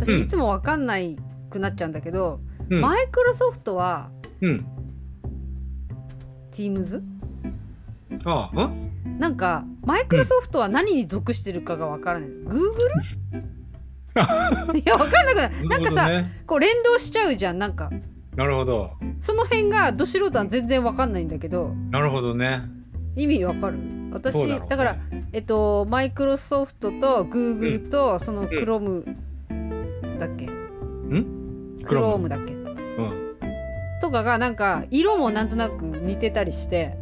私いつも分かんないくなっちゃうんだけど、うん、マイクロソフトは、うん、Teams? ああなんかマイクロソフトは何に属してるかが分からない、うん、Google? いや分かんなくない、なんかさ、ね、こう連動しちゃうじゃんなんか。なるほど。その辺がど素人は全然分かんないんだけど。なるほどね。意味わかる？私だ,、だからえっとマイクロソフトとグーグルと、そのクロームだっけ、うん、クロームだっけ、うん、とかがなんか色もなんとなく似てたりして。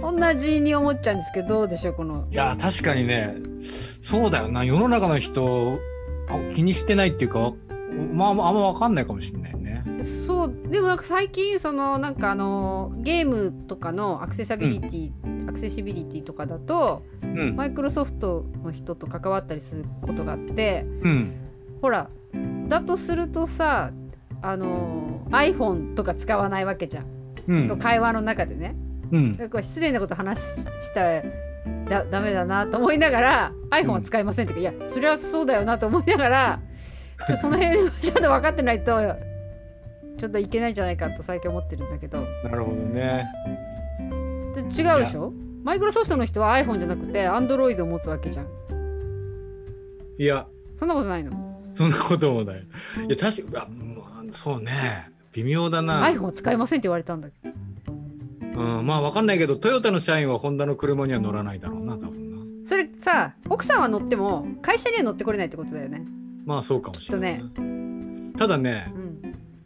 同じに思っちゃうんですけどどうでしょうこの。いや確かにね。そうだよな。世の中の人気にしてないっていうかまああんま分かんないかもしれない。ねそうでもなんか最近そのなんかあのゲームとかのアクセサビリティ、うん、アクセシビリティとかだと、マイクロソフトの人と関わったりすることがあって、うん、ほらだとするとさあの iPhone とか使わないわけじゃん、うん、会話の中でね、うん、だから失礼なこと話したらだダメだなと思いながら iPhone は使いませんっていうか、うん、いやそれはそうだよなと思いながらちょその辺ちょっと分かってないとちょっといけないんじゃないかと最近思ってるんだけど。なるほどね。違うでしょ？マイクロソフトの人は iPhone じゃなくて Android を持つわけじゃん。いや。そんなことないの？そんなこともない。いや確かそうね。微妙だな。iPhone 使いませんって言われたんだけど。うんまあ分かんないけどトヨタの社員はホンダの車には乗らないだろうな多分な。それさ奥さんは乗っても会社には乗ってこれないってことだよね。まあそうかもしれない、ね、ただね、うん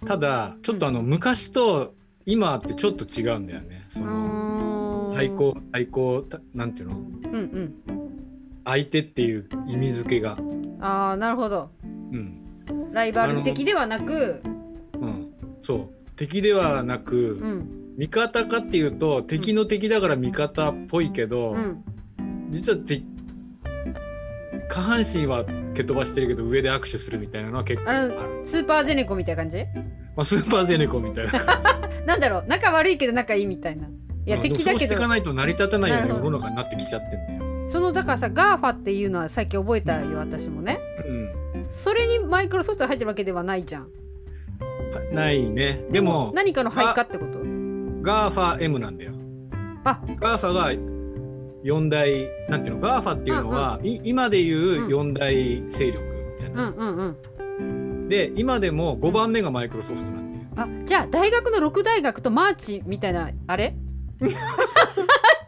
ただちょっとあの、うん、昔と今ってちょっと違うんだよね。その対抗対抗なんていうの、うんうん、相手っていう意味付けが。ああなるほど、うん、ライバル的ではなく。うん。そう。敵ではなく、うん、味方かっていうと敵の敵だから味方っぽいけど、うん、実は下半身は蹴飛ばしてるけど上で握手するみたいなのは結構ある。スーパーゼネコみたいな感じ？まあ、スーパーゼネコみたいな。なんだろう？仲悪いけど仲いいみたいな。いや敵だけど。そうかないと成り立たないような世の中になってきちゃってんだよ。そのだからさ GAFA っていうのはさっき覚えたよ私もね、うん、それにマイクロソフト入ってるわけではないじゃん。ないね。でも何かの配下ってこと？GAFAM なんだよ。あ。GAFA が4大なんていうの GAFA っていうのは、うんうん、今でいう4大勢力じゃない、うんうんうん。で今でも5番目がマイクロソフトなんで、あじゃあ大学の6大学とマーチみたいなあれ？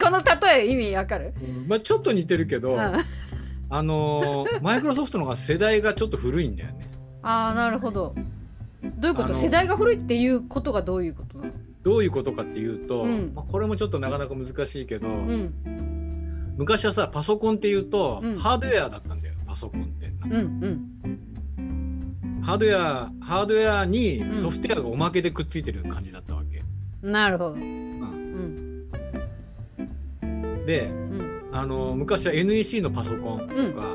この例え意味わかる、うん、まあ、ちょっと似てるけど、うん、あのー、マイクロソフトの方が世代がちょっと古いんだよね。ああなるほど。どういうこと？世代が古いっていうことがどういうことなの？どういうことかっていうと、うん、まあ、これもちょっとなかなか難しいけど、昔はさパソコンっていうと、ハードウェアだったんだよパソコンって。うんうん。ハードウェアハードウェアにソフトウェアがおまけでくっついてる感じだったわけ。うん、なるほど。うん、で、うん、あの昔は NEC のパソコンとか、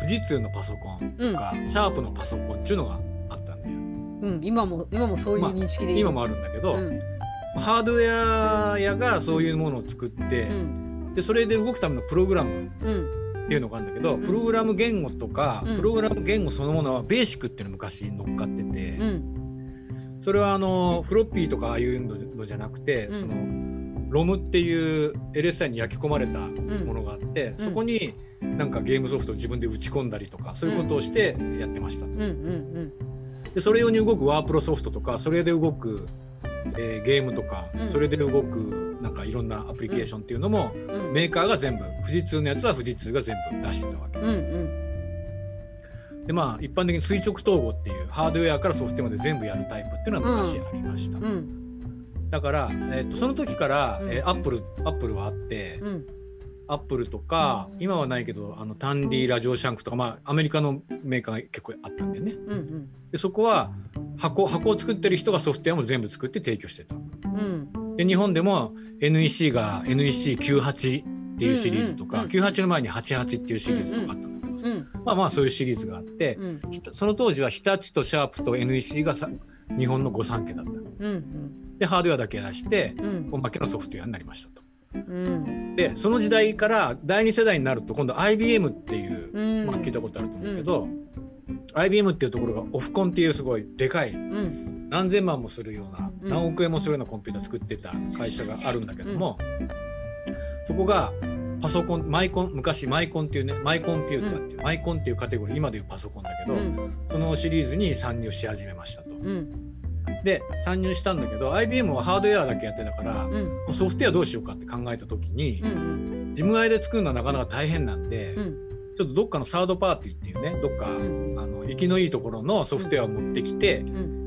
富士通のパソコンとか、シャープのパソコンっていうのがあったんだよ。うん、今も今もそういう認識で、まあ、今もあるんだけど、ハードウェア屋がそういうものを作って、でそれで動くためのプログラム、っていうのがあるんだけど、うん、プログラム言語とか、うん、プログラム言語そのものはベーシックっていうの昔乗っかってて、うん、それはあのフロッピーとかああいうのじゃなくて、そのロムっていう LSI に焼き込まれたものがあって、そこになんかゲームソフトを自分で打ち込んだりとかそういうことをしてやってました。でそれ用に動くワープロソフトとかそれで動くえー、ゲームとか、うん、それで動くなんかいろんなアプリケーションっていうのも、うん、メーカーが全部富士通のやつは富士通が全部出してたわけ。うんうん、でまあ一般的に垂直統合っていうハードウェアからソフトまで全部やるタイプっていうのは昔ありました。だから、えーと、その時から、えー、アップルアップルはあって、アップルとか、今はないけどあのタンディラジオシャンクとか、まあ、アメリカのメーカーが結構あったんだよね。うんうん、でそこは箱箱を作ってる人がソフトウェアも全部作って提供してた。うん、で日本でも NEC が NEC98 っていうシリーズとか、うんうん、98の前に88っていうシリーズとかあったんだけど、うんうん、まあまあそういうシリーズがあって、うん、その当時は日立とシャープと NEC がさ日本の御三家だった。うんうん、でハードウェアだけ出して、おまけのソフトウェアになりましたと。うん、でその時代から第2世代になると今度 IBM っていう、うん、まあ、聞いたことあると思うけど、うん、IBM っていうところがオフコンっていうすごいでかい、うん、何千万もするような、うん、何億円もするようなコンピューター作ってた会社があるんだけども、そこがパソコンマイコン昔マイコンっていうねマイコンピューターっていう、マイコンっていうカテゴリー今でいうパソコンだけど、そのシリーズに参入し始めましたと。で参入したんだけど IBM はハードウェアだけやってたから、うん、ソフトウェアどうしようかって考えた時に、うん、事務外で作るのはなかなか大変なんで、うん、ちょっとどっかのサードパーティーっていうねどっか、あの生きのいいところのソフトウェアを持ってきて、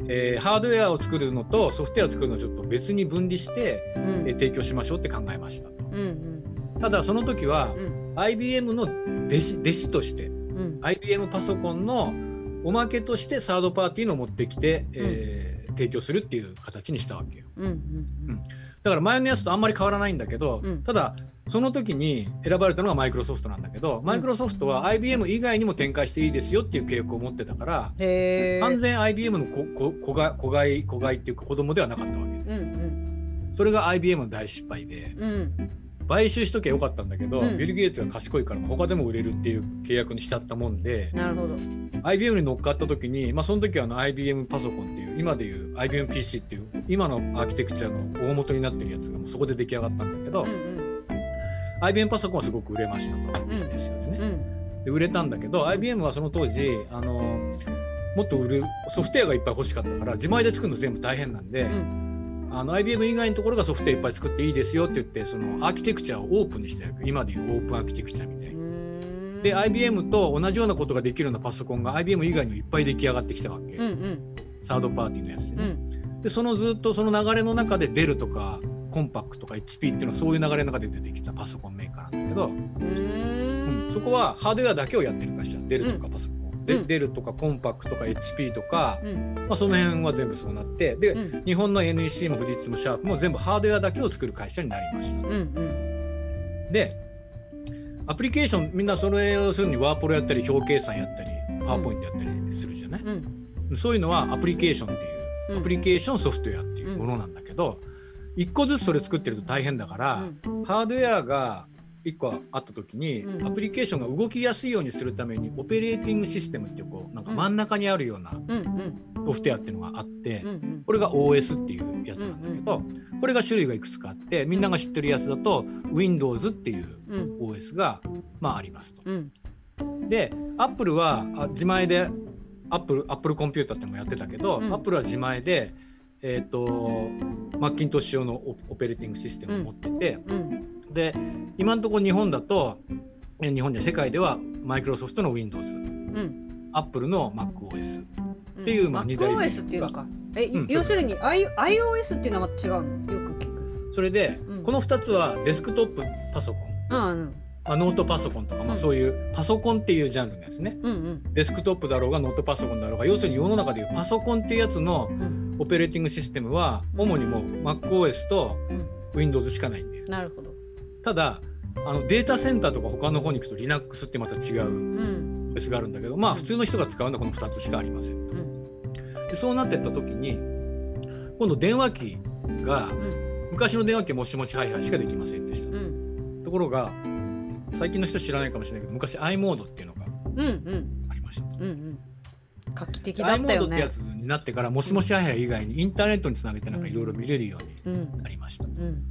えー、ハードウェアを作るのとソフトウェアを作るのをちょっと別に分離して、えー、提供しましょうって考えましたと。ただその時は、IBM の弟子弟子として、IBM パソコンのおまけとしてサードパーティーのを持ってきて、えー提供するっていう形にしたわけよ。うん、うん、だから前のやつとあんまり変わらないんだけど、うん、ただその時に選ばれたのがマイクロソフトなんだけど、マイクロソフトは IBM 以外にも展開していいですよっていう契約を持ってたから完全 IBM の子子が子飼い子飼いっていうか子供ではなかったわけ、うんうん、それが IBM の大失敗で、うん、買収しときゃよかったんだけど、うん、ビル・ゲイツが賢いから他でも売れるっていう契約にしちゃったもんでなるほど。IBM に乗っかった時に、まあ、その時はあの IBM パソコンっていう今でいう IBMPC っていう今のアーキテクチャの大元になってるやつがもうそこで出来上がったんだけど、うんうん、IBM パソコンはすごく売れましたと、ビジネスよね、うん、で売れたんだけど IBM はその当時あのもっと売るソフトウェアがいっぱい欲しかったから自前で作るの全部大変なんで、うん。あの IBM 以外のところがソフトウェアいっぱい作っていいですよって言ってそのアーキテクチャをオープンにして今でいうオープンアーキテクチャみたいな。で IBM と同じようなことができるようなパソコンが IBM 以外にもいっぱい出来上がってきたわけ、うんうん、サードパーティーのやつでね。うん、でそのずっとその流れの中でデルとかコンパクトとか HP っていうのはそういう流れの中で出てきたパソコンメーカーなんだけど、うん、そこはハードウェアだけをやってる会社デルとかパソコン。で、うん、デルとかコンパクトとか HP とか、うん、まあ、その辺は全部そうなって。で、うん、日本の NEC も富士通もシャープも全部ハードウェアだけを作る会社になりました。うんうん、でアプリケーションみんなそれをするにワープロやったり表計算やったりパワーポイントやったりするじゃない、そういうのはアプリケーションっていう、アプリケーションソフトウェアっていうものなんだけど、1個ずつそれ作ってると大変だから、ハードウェアが1個あった時に、うん、アプリケーションが動きやすいようにするためにオペレーティングシステムっていうこうなんか真ん中にあるようなソフトウェアっていうのがあって、これが OS っていうやつなんだけど、これが種類がいくつかあってみんなが知ってるやつだと Windows っていう OS が、まあ、ありますと。で Apple は自前で Apple, Apple コンピューターってのもやってたけど、うん、Apple は自前でえーと、マッキントッシュ用のオペレーティングシステムを持ってて、うん、で今のところ日本だと日本で世界ではマイクロソフトの Windows、うん、アップルの MacOS っていう、うん、まあ2台 MacOS っていうのか。え、うん、要するに、iOS っていうのは違うの？よく聞く。それで、うん、この2つはデスクトップパソコン、うんうんまあ、ノートパソコンとか、まあ、そういうパソコンっていうジャンルのやつね、うんうん、デスクトップだろうがノートパソコンだろうが要するに世の中でいうパソコンっていうやつのオペレーティングシステムは主にもう MacOS と Windows しかないんだよ。なるほど。ただあのデータセンターとか他の方に行くと Linux ってまた違う OS があるんだけど、まあ普通の人が使うのはこの2つしかありませんと。でそうなってった時に今度電話機が、昔の電話機もしもしはいはいしかできませんでした。ところが最近の人知らないかもしれないけど昔 i モードっていうのがありました。うんうん。画期的だったよね。i モードってやつになってからもしもしはいはい以外にインターネットにつなげてなんかいろいろ見れるようになりました。うん。うん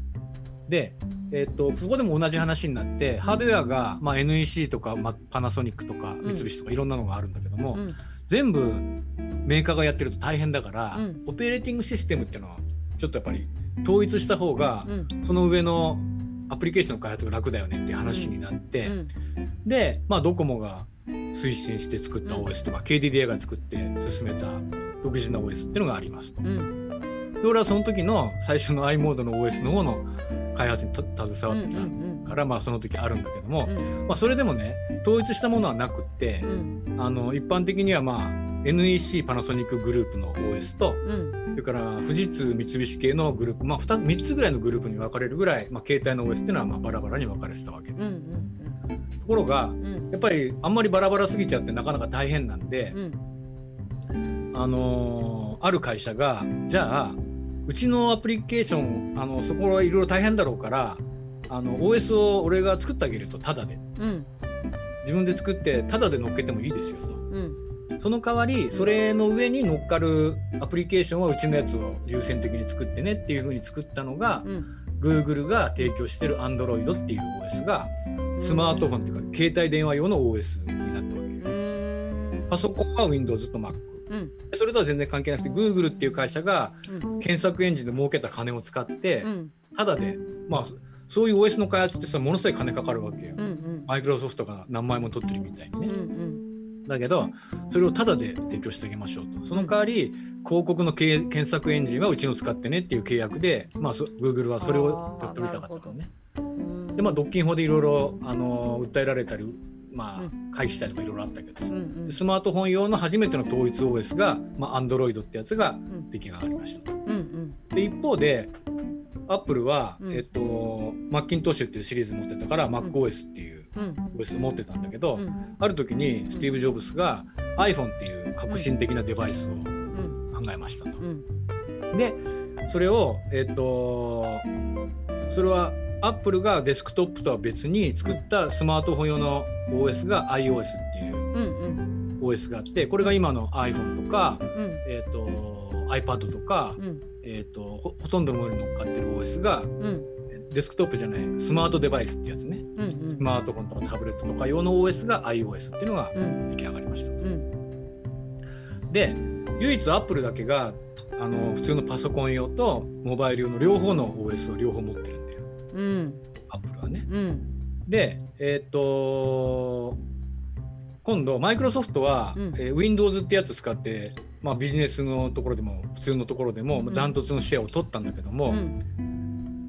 で、えーと、ここでも同じ話になってハードウェアが、まあ、NEC とか、まあ、パナソニックとか三菱とかいろんなのがあるんだけども、うん、全部メーカーがやってると大変だから、うん、オペレーティングシステムっていうのはちょっとやっぱり統一した方が、うん、その上のアプリケーションの開発が楽だよねっていう話になって、で、まあ、ドコモが推進して作った OS とか、KDDI が作って進めた独自の OS っていうのがありますと。で俺はその時の最初の i モードの OS の方の開発に携わってたから、まあその時あるんだけども、まあ、それでもね統一したものはなくって、あの一般的にはまあ NEC パナソニックグループの OS と、それから富士通三菱系のグループ、まあ、2, 3つぐらいのグループに分かれるぐらい、まあ、携帯の OS っていうのはまあバラバラに分かれてたわけ。で、ところが、やっぱりあんまりバラバラすぎちゃってなかなか大変なんで、あのー、ある会社がじゃあうちのアプリケーションあのそこはいろいろ大変だろうからあの OS を俺が作ってあげるとタダで、うん、自分で作ってタダで乗っけてもいいですよその代わりそれの上に乗っかるアプリケーションはうちのやつを優先的に作ってねっていうふうに作ったのが、うん、Google が提供してる Android っていう OS がスマートフォンっていうか携帯電話用の OS になったわけパソコンは Windows と Mac、うん、それとは全然関係なくて Google っていう会社が検索エンジンで儲けた金を使って、ただでまあそういう OS の開発ってさものすごい金かかるわけよ、マイクロソフトが何万円も取ってるみたいにね、うんうんだけどそれをタダで提供してあげましょうと。その代わり広告の検索エンジンはうちの使ってねっていう契約で、まあ、Google はそれをやっておりたかったのね。でまあ独禁法でいろいろ訴えられたり、まあ、回避したりとかいろいろあったけど、うんうん、スマートフォン用の初めての統一 OS が、まあ、Android ってやつが出来上がりましたと。うんうん、で一方でアップルは、うん、えっと、マッキントッシュっていうシリーズ持ってたから、うん、MacOS っていう OS 持ってたんだけど、うん、ある時にスティーブ・ジョブスが iPhone っていう革新的なデバイスを考えましたと。でそれをえっとそれはアップルがデスクトップとは別に作ったスマートフォン用の OS が iOS っていう OS があってこれが今の iPhone とか、えっと iPad とか、えーと、ほとんどのものに乗っかってる OS が、うん、デスクトップじゃないスマートデバイスってやつね、うんうん、スマートフォンとかタブレットとか用の OS が iOS っていうのが出来上がりました。うん、で唯一アップルだけがあの普通のパソコン用とモバイル用の両方の OS を両方持ってるんだよ、う。ん、アップルはね。でえっ、ー、と今度マイクロソフトは、うん、えー、Windows ってやつ使ってまあ、ビジネスのところでも普通のところでもダントツのシェアを取ったんだけども、うん、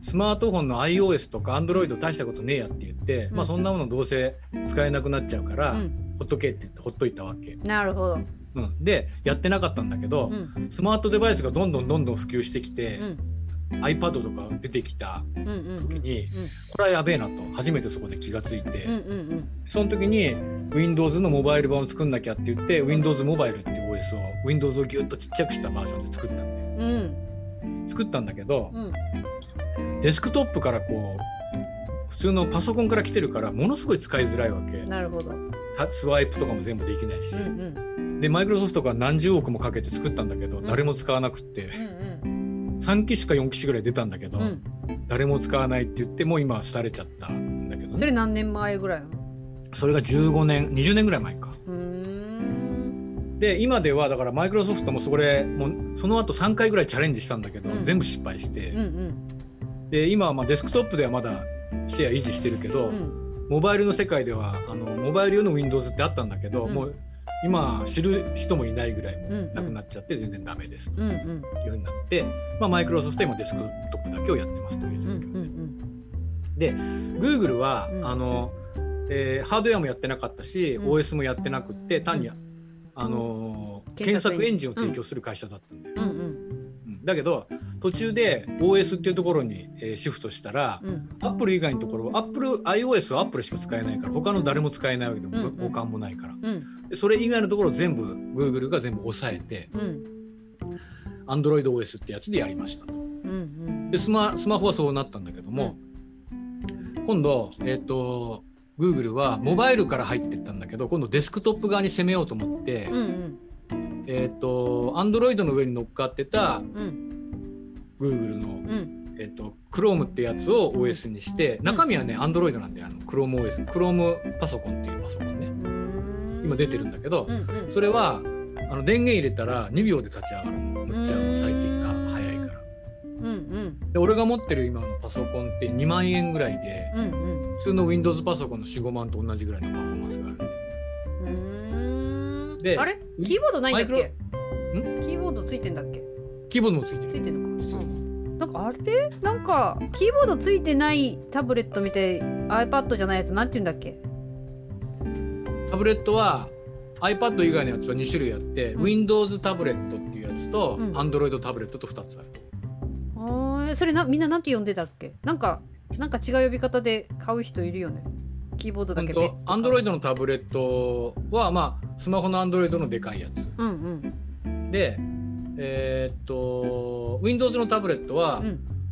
スマートフォンの iOS とか Android 大したことねえやって言って、うん、まあ、そんなものどうせ使えなくなっちゃうから、うん、ほっとけって言ってほっといたわけ。なるほど、うん、でやってなかったんだけど、スマートデバイスがどんどんどんどん普及してきて、iPad とか出てきた時に、これはやべえなと初めてそこで気がついて、その時に Windows のモバイル版を作んなきゃって言って Windows モバイルっていう OS を Windows をギュッとちっちゃくしたバージョンで作ったんで、うん、作ったんだけど、うん、デスクトップからこう普通のパソコンから来てるからものすごい使いづらいわけ。なるほど。スワイプとかも全部できないし、うんうん、でマイクロソフトが何十億もかけて作ったんだけど、誰も使わなくって、うんうん3機種か4機種ぐらい出たんだけど、うん、誰も使わないって言ってもう今廃れちゃったんだけど、ね、それ何年前ぐらいそれが15年20年ぐらい前か。で今ではだからマイクロソフトもそれもうその後3回ぐらいチャレンジしたんだけど、うん、全部失敗して、うんうん、で今はまあデスクトップではまだシェア維持してるけど、うん、モバイルの世界ではあのモバイル用の Windows ってあったんだけど、もう今知る人もいないぐらいもなくなっちゃって全然ダメですというようになって、まあ、マイクロソフト今デスクトップだけをやってますという状況です。で Google は、あのえー、ハードウェアもやってなかったし、OS もやってなくって単に、あのー、検索エンジン。を提供する会社だったんだよ。だけど途中で OS っていうところに、えー、シフトしたら、うん、Apple 以外のところ Apple iOS は Apple しか使えないから他の誰も使えないわけでも、うんうん、交換もないから、うん、それ以外のところ全部 Google が全部抑えて、うん、AndroidOS ってやつでやりましたと。うんうん、でスマスマホはそうなったんだけども、今度えっ、ー、と Google はモバイルから入ってったんだけど今度デスクトップ側に攻めようと思って、うんうんえっ、ー、と Android の上に乗っかってた、うん、Google の、うん、えっ、ー、と Chrome ってやつを OS にして中身はね Android なんであの ChromeOS Chrome パソコンっていうパソコンね。今出てるんだけど、それはあの電源入れたら2秒で立ち上がるのむっちゃの最適化早いから。で俺が持ってる今のパソコンって2万円ぐらいで、普通の Windows パソコンの45万と同じぐらいのパフォーマンスがある。んで。であれ？キーボードないんだっけ？キーボードついてんだっけ？キーボードもついてる。ついてんのか、うん、なんかあれ？なんかキーボードついてないタブレットみたい iPad じゃないやつなんて言うんだっけ？タブレットは iPad 以外のやつは2種類あって、うん、Windows タブレットっていうやつと、うん、Android タブレットと2つある。あそれなみんななんて呼んでたっけ？なんかなんか違う呼び方で買う人いるよねキーボードだけ別アンドロイドのタブレットはまあスマホのアンドロイドのでかいやつ、うんうん、でえー、っと Windows のタブレットは、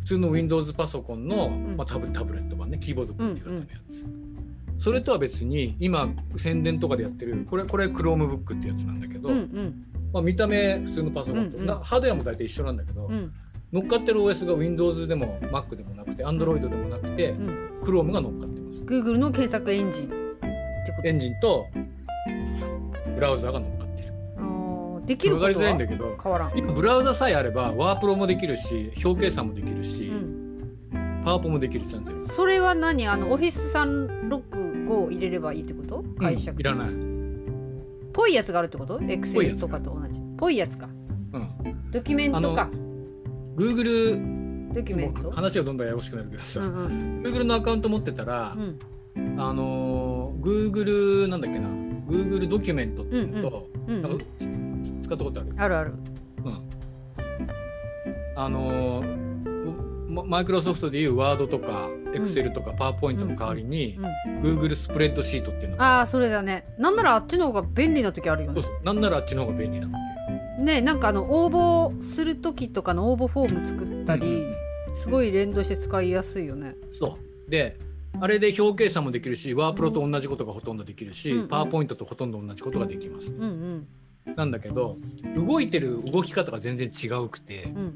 普通の Windows パソコンの、まあ、タブタブレット版ねキーボードっていう方のやつ、うんうん、それとは別に今宣伝とかでやってるこれこれ Chromebook ってやつなんだけど、うんうん、まあ、見た目普通のパソコンと、うんうん、ハードウェアも大体一緒なんだけど、うん、乗っかってる OS が Windows でも Mac でもなくて Android でもなくて、うん、Chrome が乗っかってます。Google の検索エンジン。ってことエンジンとブラウザが乗っかってる。できることは変わらないんだけど今ブラウザさえあればワープロもできるし表計算もできるし、うん、パワポもできるじゃんそれは何？あのオフィス365入れればいいってこと？解釈、うん、いらない。ぽいやつがあるってこと？エクセルとかと同じ。ぽいやつ。か。うん。ドキュメントか Google ドキュメント話がどんどんややこしくなるけどさ、うんうん、Google のアカウント持ってたら、うん、あの Google なんだっけな？Google ドキュメントっていうのと、うんうん、使ったことあるあるある。うん。あのマイクロソフトでいうワードとかエクセルとかパワーポイントの代わりに、グーグルスプレッドシートっていうのああそれだね。なんならあっちの方が便利な時あるよね。なんならあっちの方が便利なのねなんかあの応募する時とかの応募フォーム作ったり、うん、すごい連動して使いやすいよね。そう。であれで表計算もできるしワープロと同じことがほとんどできるし、パワーポイントとほとんど同じことができます、うんうん。なんだけど動いてる動き方が全然違うくて、うん、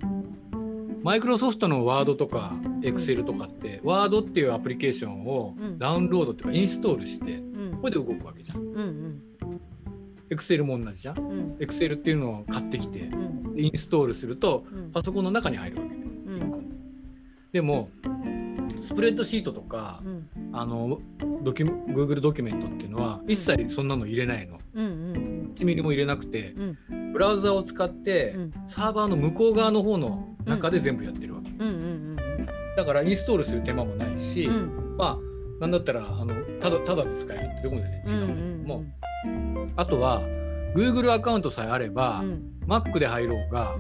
マイクロソフトのワードとかエクセルとかって、ワードっていうアプリケーションをダウンロードっていうかインストールして、これで動くわけじゃん。エクセルも同じじゃん。エクセルっていうのを買ってきて、インストールするとパソコンの中に入るわけ。で、でもスプレッドシートとか、あのドキュ Google ドキュメントっていうのは一切そんなの入れないの。1ミリも入れなくて、ブラウザを使って、サーバーの向こう側の方の中で全部やってるわけ、だからインストールする手間もないし、まあなんだったらあのただただで使えるってとこも全然違う。んだけども、あとは Google アカウントさえあれば、Mac で入ろうが、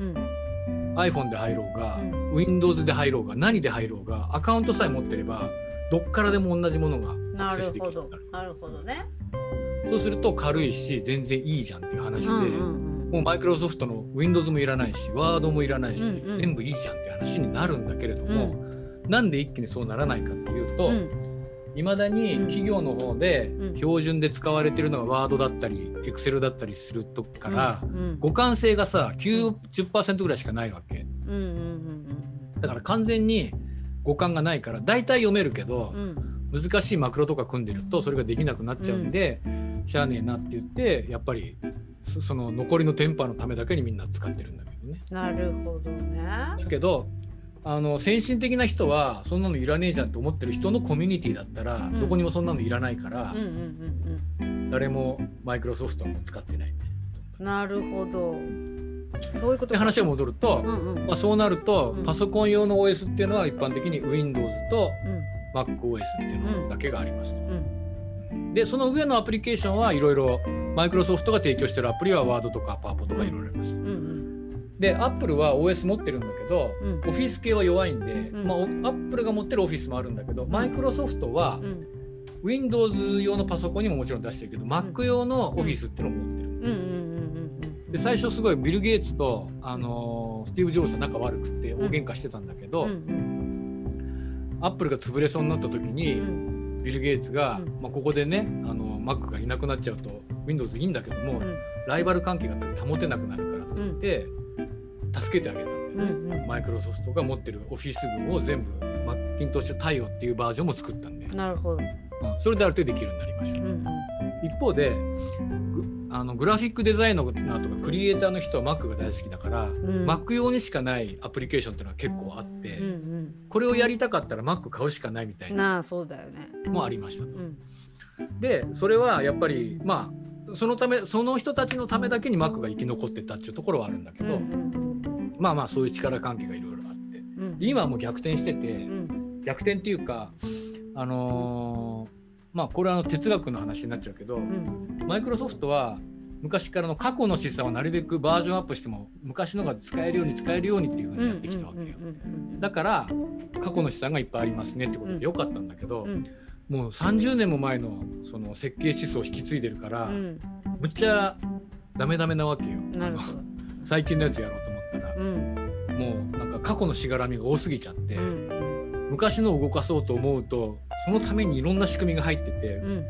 iPhone で入ろうが、Windows で入ろうが何で入ろうがアカウントさえ持ってればどっからでも同じものがアクセスできるなる。ほどね。そうすると軽いし全然いいじゃんっていう話で、うんうんうん、もうマイクロソフトの Windows もいらないしワードもいらないし、うんうん、全部いいじゃんっていう話になるんだけれども、うん、なんで一気にそうならないかっていうと、い、ま、だに企業の方で標準で使われてるのがワードだったりエクセルだったりするとから、互換性がさ90%ぐらいしかないわけ、だから完全に互換がないから大体読めるけど、難しいマクロとか組んでるとそれができなくなっちゃうんで、しゃあねえなって言ってやっぱりその残りのテンパのためだけにみんな使ってるんだけどね。なるほどね。だけどあの先進的な人はそんなのいらねえじゃんって思ってる人のコミュニティだったら、うん、どこにもそんなのいらないから、誰もマイクロソフトも使ってない、ね、なるほど。そういうこと話が戻ると、うんうん、まあ、そうなると、パソコン用の OS っていうのは一般的に Windows と MacOS っていうのだけがありますと。でその上のアプリケーションはいろいろマイクロソフトが提供してるアプリはワードとかパワポとかいろいろあります。うんうんで、アップルは OS 持ってるんだけど、うん、オフィス系は弱いんで、うん、まあ、アップルが持ってるオフィスもあるんだけど、マイクロソフトは、うん、Windows 用のパソコンにももちろん出してるけど、Mac 用のオフィスっていうのを持ってる。で最初すごいビル・ゲイツと、あのー、スティーブ・ジョブズと仲悪くて大喧嘩してたんだけど、アップルが潰れそうになった時に、ビル・ゲイツが、まあ、ここでねあの Mac がいなくなっちゃうと Windows いいんだけども、ライバル関係が保てなくなるからって言って、助けてあげたんだよね、うんうん、マイクロソフトが持ってるオフィス群を全部マッキントッシュ対応っていうバージョンも作ったんで。なるほど、うん、それである程度できるようになりました、うんうん、一方であのグラフィックデザイナーとかクリエイターの人は Mac が大好きだから、うん、Mac 用にしかないアプリケーションっていうのは結構あって、うんうん、これをやりたかったら Mac 買うしかないみたいなそうだよね。もありましたと。うん、でそれはやっぱりまあそのためその人たちのためだけに Mac が生き残ってたっていうところはあるんだけど、うんうんまあまあそういう力関係がいろいろあって、うん、今はもう逆転してて、うん、逆転っていうかあのー、まあこれはあの哲学の話になっちゃうけど、マイクロソフトは昔からの過去の資産をなるべくバージョンアップしても昔のが使えるように使えるようにっていうふうにやってきたわけよ。だから過去の資産がいっぱいありますねってことでよかったんだけど、もう30年も前のその設計思想を引き継いでるから、むっちゃダメダメなわけよ。最近のやつやろうとら、うん、もうなんか過去のしがらみが多すぎちゃって、うん、昔のを動かそうと思うとそのためにいろんな仕組みが入ってて、うん、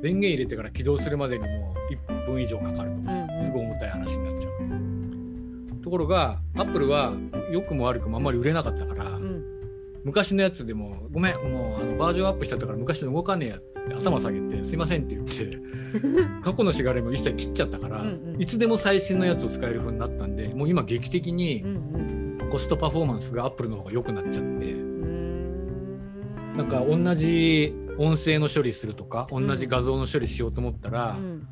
電源入れてから起動するまでにも1分以上かかるとか、すごい重たい話になっちゃう。ところがアップルは良くも悪くもあんまり売れなかったから、うん、昔のやつでも「ごめんもうあのバージョンアップしちゃったから昔の動かねえや」って頭下げて「すいません」って言って過去のしがれも一切切っちゃったから、うんうん、いつでも最新のやつを使える風になったんでもう今劇的にコストパフォーマンスがアップルの方が良くなっちゃって。なんか同じ音声の処理するとか同じ画像の処理しようと思ったら、うん、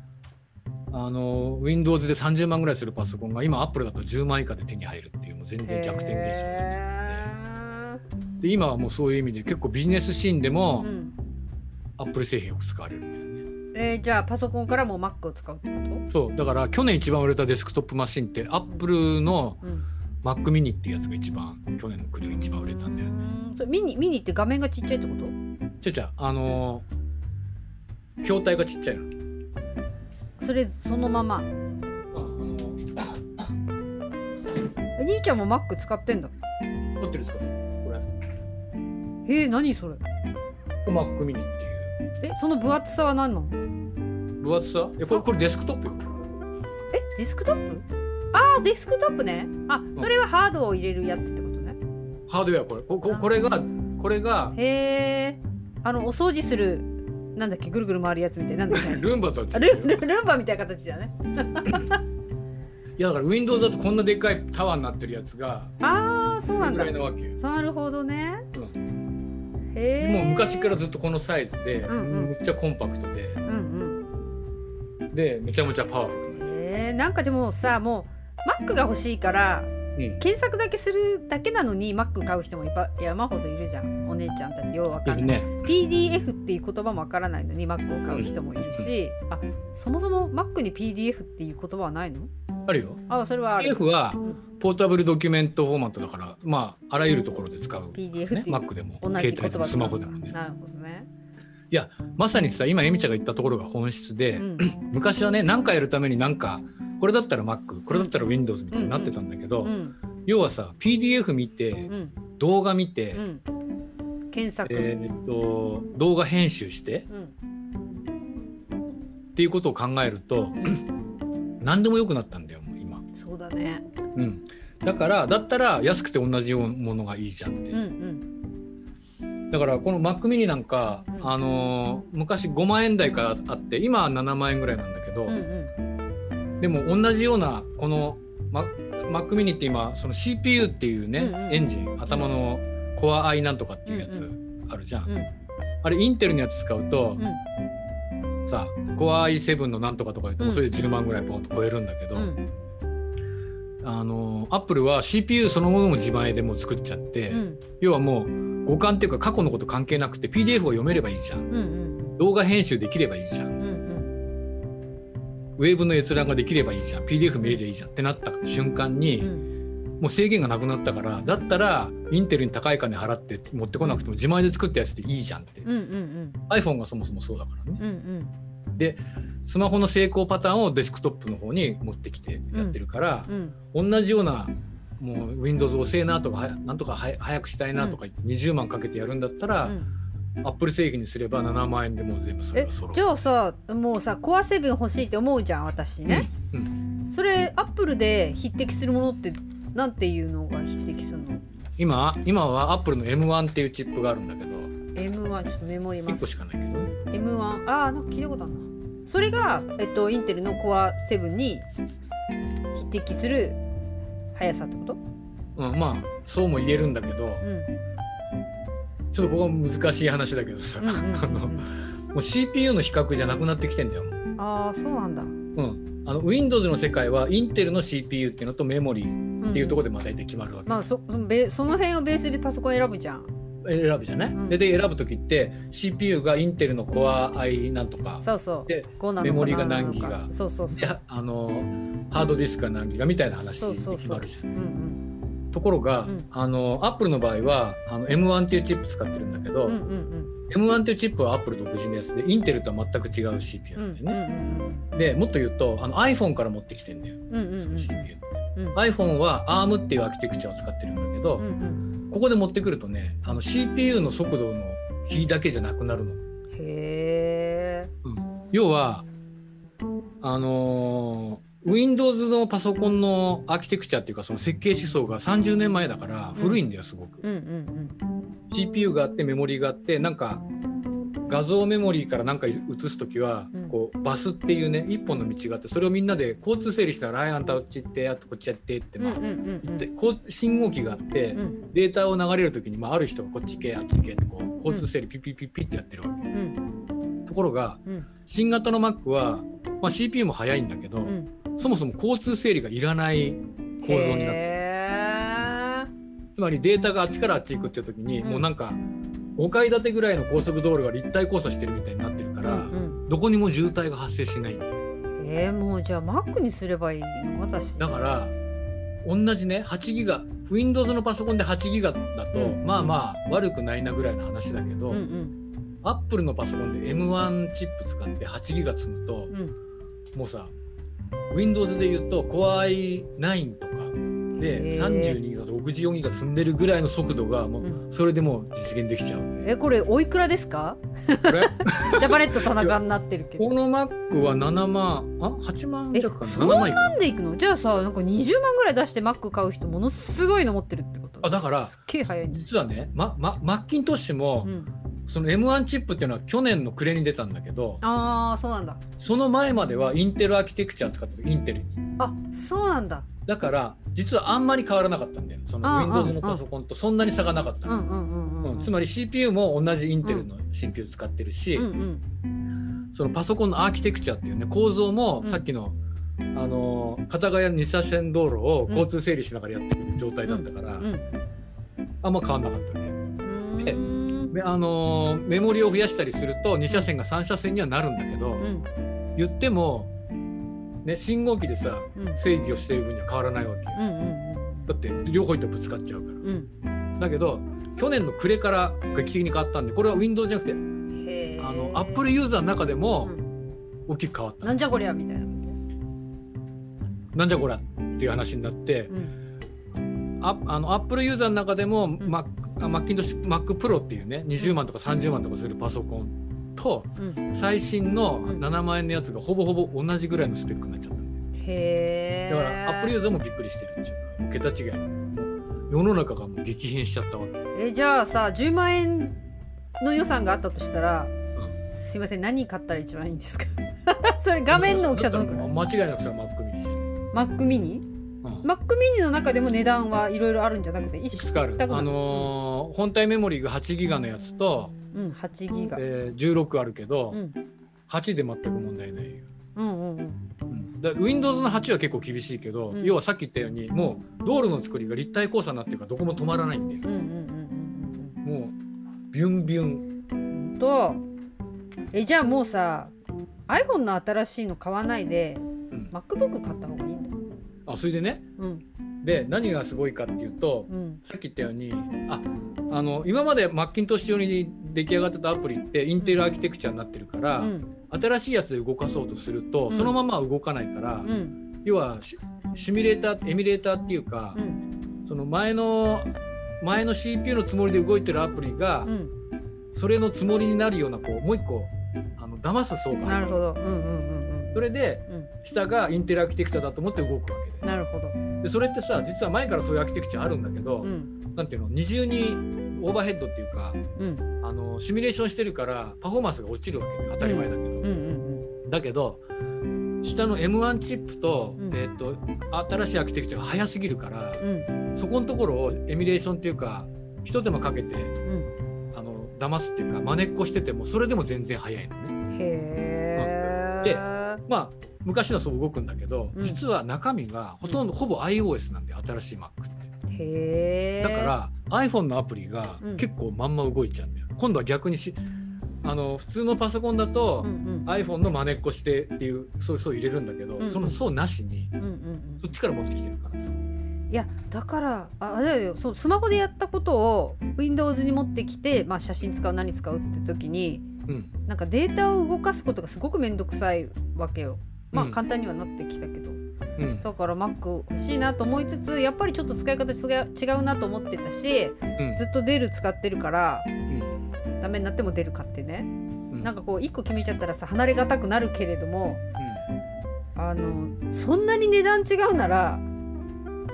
あの Windows で30万ぐらいするパソコンが今 Apple だと10万以下で手に入るっていうもう全然逆転現象になっちゃってで今はもうそういう意味で結構ビジネスシーンでも、うん、Apple 製品よく使われるんだよね。えー、じゃあパソコンからも Mac を使うってこと？そうだから去年一番売れたデスクトップマシンって Apple の、うん Mac mini っていうやつが一番去年の暮れが一番売れたんだよね。それミニミニって画面がちっちゃいってこと？ちゃちゃあのー、筐体がちっちゃいの。それそのまま？ああの兄ちゃんも Mac 使ってんだ。持ってるんですかこれ。えー、何それ ?Mac mini っていう。えその分厚さは何なの？分厚さ？えこれこれデスクトップえデスクトップ？あデスクトップね。あそれはハードを入れるやつってことね。ハードウェアこれ。こここれがこれがへえあのお掃除するなんだっけ？ぐるぐる回るやつみたいな ルンバとルルルンバみたいな形じゃねい？やだから Windows だとこんなでっかいタワーになってるやつがああそうなんだ。なるほどね、うん、もう昔からずっとこのサイズで、うんうん、めっちゃコンパクトで、うんうん、でめちゃめちゃパワフル。へえんかでもさもう Mac が欲しいから、うん、検索だけするだけなのに Mac 買う人もいっぱい山ほどいるじゃん。お姉ちゃんたちようわかんない、ね、PDF っていう言葉もわからないのに Mac を買う人もいるし、うん、あそもそも Mac に PDF っていう言葉はないのあるよ。あそれはある。PDF はポータブルドキュメントフォーマットだからまああらゆるところで使う、ね、PDF っていう、Mac でも同じ言葉スマホでもね。なるほどね。いやまさにさ今えみちゃんが言ったところが本質で、うん、昔はね何かやるために何かこれだったら Mac これだったら Windows みたいになってたんだけど、うんうん、要はさ PDF 見て、うん、動画見て、検索、えー、っと動画編集して、っていうことを考えると、何でもよくなったんだよ。そうだね、うん、だからだったら安くて同じようなものがいいじゃんって。う。んうん。だからこの Mac mini なんか、うん、あのー、昔5万円台からあって今は7万円ぐらいなんだけど、うんうん。でも同じようなこの Mac mini って今その CPU っていうね、うんうん、エンジン頭の Core i なんとかっていうやつあるじゃん。うん。うん、あれインテルのやつ使うと、うん、さ Core i7 のなんとかとか言ってもそれで10万ぐらいポンと超えるんだけど、うん、あのアップルは CPU そのものも自前でもう作っちゃって、うん、要はもう互換っていうか過去のこと関係なくて PDF を読めればいいじゃん、うんうん、動画編集できればいいじゃん、うんウェーブの閲覧ができればいいじゃん。PDF 見れりゃいいじゃん。ってなった瞬間に、うん、もう制限がなくなったからだったらインテルに高い金払って持ってこなくても自前で作ったやつでいいじゃんって、うんうんうん、iPhone がそもそもそうだからね。うんうん、でスマホの成功パターンをデスクトップの方に持ってきてやってるから、うん。うん、同じようなもう Windows 遅えなとかなんとか早くしたいなとか言って20万かけてやるんだったら、うん。アップル製品にすれば7万円でもう全部それが揃う。じゃあさもうさコアセブン欲しいって思うじゃん私ね、うん。うん、それアップルで匹敵するものってなんていうのが匹敵するの？今今はアップルの M1 っていうチップがあるんだけど。M1 ちょっとメモります。1個しかないけど。M1 ああなんか聞いたことあるなそれが、えっと、インテルのコア7に匹敵する速さってこと？うんまあそうも言えるんだけど、うんちょっとここは難しい話だけどさ、もう CPU の比較じゃなくなってきてんだよ。ああそうなんだ。うん。あの Windows の世界はインテルの CPU っていうのとメモリーっていうところでまあ大体決まるわけ。うん、まあそその辺をベースでパソコン選ぶじゃん。選ぶじゃない、うん、でで選ぶ時って CPU がインテルの Core i なんとかそうそう。でメモリが何ギガ。そうそうそう。あのハードディスクが何ギガみたいな話で決まるじゃん。ところが、うん、あのアップルの場合はあの M1 っていうチップ使ってるんだけど、うんうんうん、M1 っていうチップはアップル独自のやつでインテルとは全く違う CPU なんだよね。うんうんうん、でもっと言うとあの iPhone から持ってきてんだよ、うんうんうん、その CPU iPhone は ARM っていうアーキテクチャを使ってるんだけど、うんうん、ここで持ってくるとねあの CPU の速度の比だけじゃなくなるの。へえ、うん、要はあのー、Windows のパソコンのアーキテクチャっていうかその設計思想が30年前だから古いんだよすごく。うんうんうん、CPU があってメモリがあってなんか画像メモリーから何か映す時は、こうバスっていうね一本の道があってそれをみんなで交通整理したら「はいあんたこっち行ってあとこっちやって」ってまあ言ってこう信号機があって、データを流れる時に、まあ、ある人がこっち行けあっち行けってこう交通整理ピッピッピッピッってやってるわけ。ところが、新型の Mac は、まあ、CPU も速いんだけど、そもそも交通整理がいらない構造になってる。つまりデータがあっちからあっち行くっていう時に、もうなんか5階建てぐらいの高速道路が立体交差してるみたいになってるから、うんうん、どこにも渋滞が発生しない。えー、もうじゃあ Mac にすればいいの？私。だから同じね8ギガ Windows のパソコンで8ギガだと、うん、まあまあ悪くないなぐらいの話だけど、うんうん、Apple のパソコンで M1 チップ使って8ギガ積むと、うん、もうさ Windows で言うと Core i9 とかで32ギガと64ギガ積んでるぐらいの速度がもうそれでも実現できちゃう、うん、えこれおいくらですか？ジャパネット田中になってるけど。この Mac は7万あ？8万弱かな？そんなんでいくの？じゃあさなんか20万ぐらい出して Mac 買う人ものすごいの持ってるってこと？あだからすっげえ早い実はね、まま、マッキントッシュも、うんその M1 チップっていうのは去年の暮れに出たんだけどああそうなんだ。その前まではインテルアーキテクチャ使ってた。インテルに。あそうなんだ。だから実はあんまり変わらなかったんだよ。その Windows のパソコンとそんなに差がなかったつまり CPU も同じインテルの CPU 使ってるし、そのパソコンのアーキテクチャっていうね構造もさっきの、あの片側2車線道路を交通整理しながらやってる状態だったから、あんま変わんなかったわけ。であのメモリを増やしたりすると2車線が3車線にはなるんだけど、言ってもね、信号機でさ、うん、制御してる分には変わらないわけよ、うんうんうん、だって両方とぶつかっちゃうから、うん、だけど去年の暮れから劇的に変わったんでこれは Windows じゃなくてあの Apple ユーザーの中でも大きく変わった、なんじゃこりゃみたいななんじゃこりゃっていう話になって、うん、ああの Apple ユーザーの中でも、マッキントッシュ Mac Pro っていうね20万とか30万とかするパソコンと、最新の7万円のやつがほぼほぼ同じぐらいのスペックになっちゃったへだからアップルユーザーもびっくりしてるっていう。桁違い。世の中がもう激変しちゃったわけ。えじゃあさ10万円の予算があったとしたら、うん、すいません何買ったら一番いいんですか？それ画面の大きさどのくらい？間違いなくさ Mac mini Mac mini? うん、Mac mini の中でも値段はいろいろあるんじゃなくていくつかある、あのー、本体メモリーが8ギガのやつと、うん、8ギガ、えー、16あるけど、うん、8で全く問題ない。よ。うんうん。うん、だ Windows の8は結構厳しいけど、うん、要はさっき言ったようにもう道路の作りが立体交差になってるからどこも止まらないんで、もうビュンビュン。と。えじゃあもうさ iPhone の新しいの買わないで、うん、MacBook 買った方がいい？あそれでね、うん、で何がすごいかっていうと、うん、さっき言ったようにああの今までマッキントッシュ用に出来上がってたアプリってインテルアーキテクチャになってるから、うん、新しいやつで動かそうとすると、うん、そのまま動かないから、要はシミュレーターエミュレーターっていうか、その前の前の CPU のつもりで動いてるアプリが、それのつもりになるようなこうもう一個あの騙す層がある。なるほど、うんうんうんそれで、下がインテルアーキテクチャだと思って動くわけで。なるほど。でそれってさ実は前からそういうアーキテクチャあるんだけど、うん、なんていうの？二重にオーバーヘッドっていうか、うん、あのシミュレーションしてるからパフォーマンスが落ちるわけ。で当たり前だけど、うん。うんうん、だけど下の M1 チップと,、えーと、新しいアーキテクチャが早すぎるから、そこのところをエミュレーションっていうか一手間かけて、あの騙すっていうかまねっこしててもそれでも全然早いのね。へでまあ昔はそう動くんだけど、うん、実は中身がほとんど、ほぼ iOS なんで新しい Mac って。へだから iPhone のアプリが結構まんま動いちゃうんだよ。今度は逆にしあの普通のパソコンだと、うんうん、iPhone の真似っこしてっていうそういう層入れるんだけど、うんうん、その層なしに、うんうんうん、そっちから持ってきてるからさ。いやだからああれだよ。そうスマホでやったことを Windows に持ってきて、まあ、写真使う何使うって時に、うん、なんかデータを動かすことがすごく面倒くさいわけよ。まあ簡単にはなってきたけど、うん、うん、だから Mac 欲しいなと思いつつやっぱりちょっと使い方違うなと思ってたし、うん、ずっとデル使ってるから、うん、ダメになってもデル買ってね、うん、なんかこう1個決めちゃったらさ離れがたくなるけれども、あのそんなに値段違うなら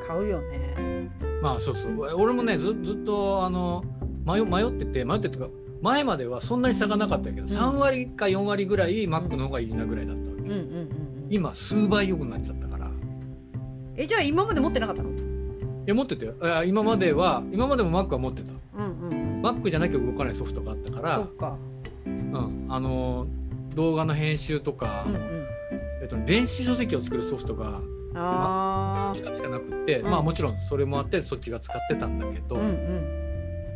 買うよね。まあそうそう。俺もねずずっとあの迷迷ってて迷っててか前まではそんなに差がなかったけど、うん、3割か4割ぐらい Mac の方がいいなぐらいだったわけ、うんうんうん、今数倍良くなっちゃったから。えじゃあ今まで持ってなかったの？いや持ってて今までは今までも Mac は持ってた、うんうん、Mac じゃなきゃ動かないソフトがあったからそっか、うん、あの動画の編集とか、うんうん、えっと、電子書籍を作るソフトがあしかなくて、うん、まあもちろんそれもあってそっちが使ってたんだけど、うんうん、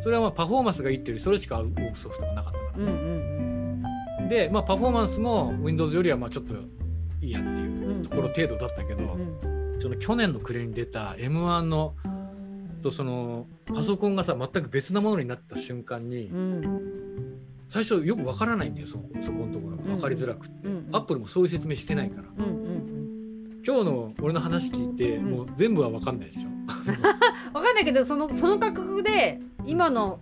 それはまあパフォーマンスがいいっていうよりそれしか動くソフトがなかったから。ね。うんうんうん、でまあパフォーマンスも Windows よりはまあちょっといいやっていうところ程度だったけど、その去年の暮れに出た M1 のとそのパソコンがさ全く別なものになった瞬間に、うん、最初よくわからないんだよそそこのところが。分かりづらくって、アップルもそういう説明してないから。今日の俺の話聞いて、うん、もう全部は分かんないでしょ。分かんないけどそのその感覚で今の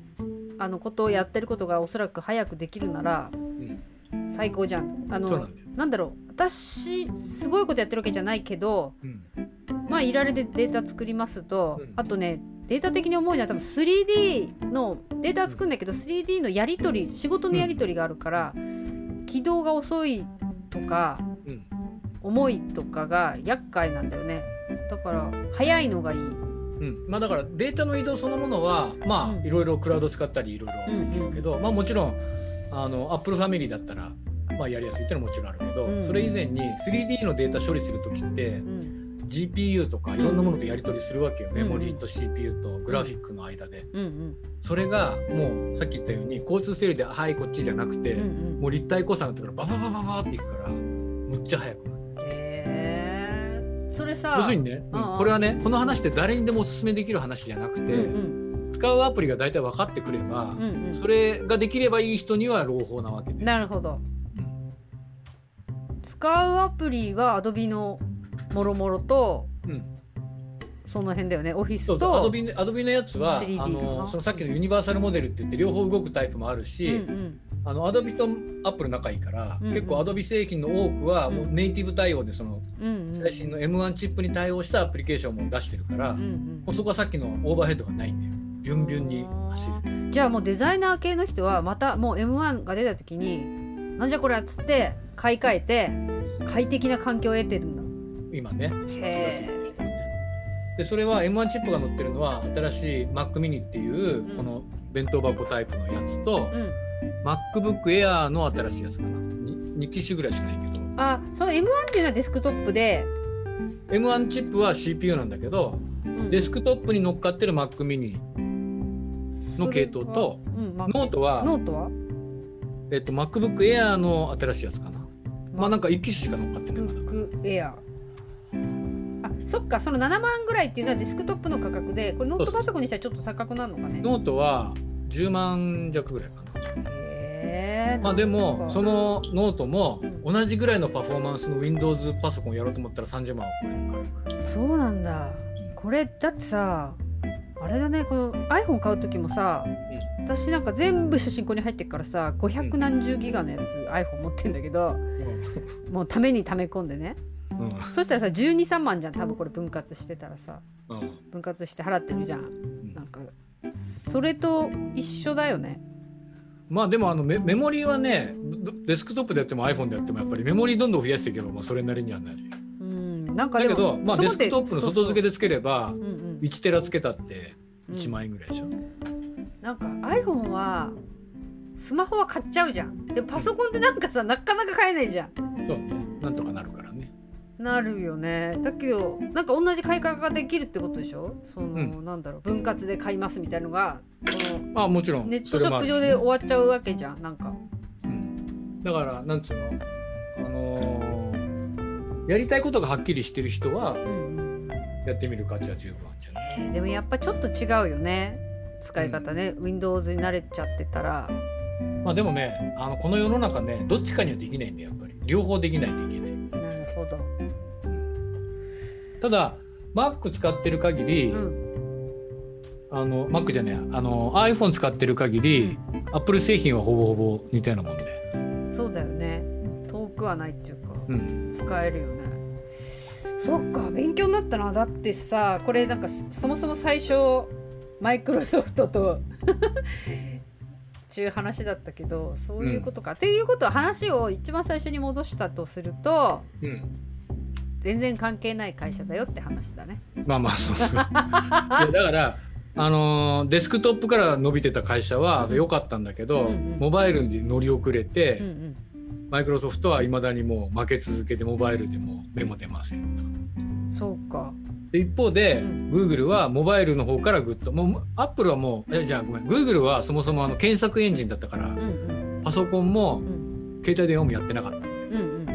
あのことをやってることがおそらく早くできるなら、うん、最高じゃん。あのなんだろう。私すごいことやってるわけじゃないけど、うん、まあいられでデータ作りますと、あとねデータ的に重いのは多分 3D のデータ作るんだけど 3D のやり取り仕事のやり取りがあるから、起動が遅いとか、重いとかが厄介なんだよね。だから早いのがいい、うん。まあ、だからデータの移動そのものはまあいろいろクラウド使ったりいろいろできるけど、うん。うん、まあもちろんあのアップルファミリーだったらまあやりやすいっていうのはもちろんあるけど、うん。うん、それ以前に 3D のデータ処理する時って、うん、GPU とかいろんなものとやり取りするわけよ、うん、メモリーと CPU とグラフィックの間で、うんうん、それがもうさっき言ったように交通整理で「はいこっち」じゃなくて、うんうん、もう立体交差になってからバババババっていくからむっちゃ速くなる。それさ要するにね、うん、これはねこの話って誰にでもおすすめできる話じゃなくて、うんうん、使うアプリが大体分かってくれば、うんうん、それができればいい人には朗報なわけでなるほど、うん、使うアプリはアドビのもろもろと、うん、その辺だよね。オフィスとアドビアドビのやつはあのそのさっきのユニバーサルモデルって言って両方動くタイプもあるし、うんうんあのアドビとアップル仲いいから、うんうん、結構アドビ製品の多くはもうネイティブ対応でその最新の M1 チップに対応したアプリケーションも出してるから、うんうん、もうそこはさっきのオーバーヘッドがないんだよ。ビュンビュンに走る。じゃあもうデザイナー系の人はまたもう M1 が出た時になんじゃこれっつって買い替えて快適な環境を得てるんだ。今ね。でそれは M1 チップが載ってるのは新しい Mac mini っていうこの弁当箱タイプのやつと、うん MacBook Air の新しいやつかな。2, 2機種ぐらいしかないけど。あその M1 っていうのはデスクトップで。M1 チップは CPU なんだけど、うん、デスクトップに乗っかってる Mac mini の系統と、うん、ノートはノートは？えっと MacBook Air の新しいやつかな。まあなんか1機種しか乗っかってない MacBook Air あそっかその7万ぐらいっていうのはデスクトップの価格でこれノートパソコンにしたらちょっと高くなるのかね？ノートは10万弱ぐらいかなまあでもそのノートも同じぐらいのパフォーマンスの Windows パソコンやろうと思ったら30万を超えるそうなんだ。これだってさあれだねこの iPhone 買う時もさ、うん、私なんか全部写真ここに入ってるからさ500何十ギガのやつ、うん、iPhone 持ってんだけど、うん、もうために溜め込んでね、うん、そしたらさ123万じゃん多分これ分割してたらさ、分割して払ってるじゃん、なんかそれと一緒だよねまあでもあのメメモリーはねデスクトップでやっても iPhone でやってもやっぱりメモリーどんどん増やしていけばまあそれなりにはなる。うんなんかだけど、まあ、デスクトップの外付けでつければ1テラつけたって1万円ぐらいでしょ。うん、なんか iPhone はスマホは買っちゃうじゃん。でパソコンってなんかさなかなか買えないじゃん。そうなるよね。だけどなんか同じ買い方ができるってことでしょ？その、うん、なんだろう分割で買いますみたいのがあもちろん。ネットショップ上で終わっちゃうわけじゃんなんか、うん、だからなんつうの？あのー、やりたいことがはっきりしてる人は、うん、やってみる価値は十分あるんじゃない、えー、でもやっぱちょっと違うよね。使い方ね、うん、Windows に慣れちゃってたら。まあでもねあのこの世の中ねどっちかにはできないんでやっぱり。両方できないといけないほど。ただ Mac 使ってる限り、うん、あの Mac じゃねえあの iPhone 使ってる限り、うん、Apple 製品はほぼほぼ似たようなもんで。そうだよね。遠くはないっていうか、うん、使えるよね。そっか勉強になったな。だってさこれなんかそもそも最初マイクロソフトとちゅう話だったけどそういうことか。うん、っていうことは話を一番最初に戻したとすると、うん、全然関係ない会社だよって話だね。まあまあそうそう。だからあのデスクトップから伸びてた会社は良かったんだけど、うんうん、モバイルに乗り遅れて、うんうん、マイクロソフトはいまだにもう負け続けてモバイルでもメモ出ませんと。そうか一方で、うん、Google はモバイルの方からグッと。もうアップルはもうえじゃあごめん。Google はそもそもあの検索エンジンだったから、うんうん、パソコンも、うん、携帯電話もやってなかった。んだよ、うんうん、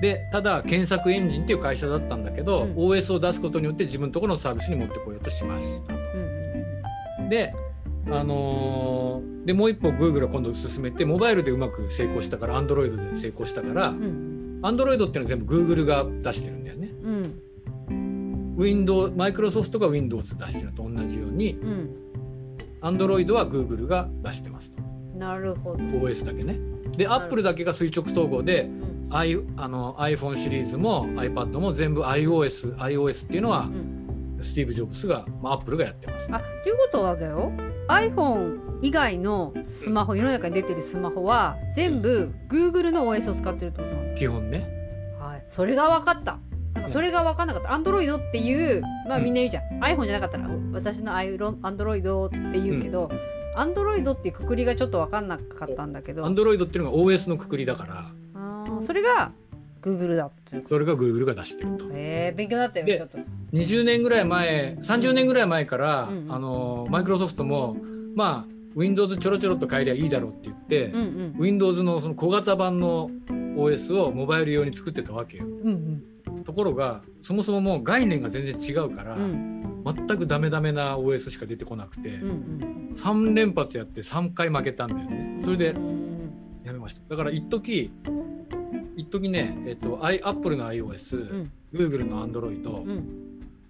でただ検索エンジンっていう会社だったんだけど、うん、OS を出すことによって自分のところのサービスに持ってこようとしました。と。うんうん、であのー、でもう一歩 Google は今度進めてモバイルでうまく成功したから Android で成功したから、うん、Android っていうのは全部 Google が出してるんだよね。うんウィンドウマイクロソフトが Windows 出してるのと同じように、うん、Android は Google が出してますと。なるほど。OS だけね。で、Apple だけが垂直統合で、うん、I、あの iPhone シリーズも iPad も全部 iOS、iOS っていうのは、うん、スティーブ・ジョブスが、まあ、Apple がやってます。あということはだよ iPhone 以外のスマホ、世の中に出てるスマホは全部 Google の OS を使ってるってことなんだ基本ね。はい、それが分かった。なんかそれが分かんなかった。アンドロイドっていうまあみんな言うじゃん、うん、iPhone じゃなかったら私のアンドロイドって言うけど、アンドロイドっていうくくりがちょっと分かんなかったんだけど。アンドロイドっていうのが OS のくくりだから。あそれが Google だってそれが Google が出してると。へえ勉強になったよちょっと。20年ぐらい前30年ぐらい前から、うんうん、あのマイクロソフトもまあ Windows ちょろちょろっと変えりゃいいだろうって言って、うんうん、Windows のその小型版の OS をモバイル用に作ってたわけよ。うんうんところがそもそももう概念が全然違うから、うん、全くダメダメな OS しか出てこなくて、うんうん、3連発やって3回負けたんだよね。それでやめました。だから一時一時ね、えっと、Apple の iOS、うん、Google の Android、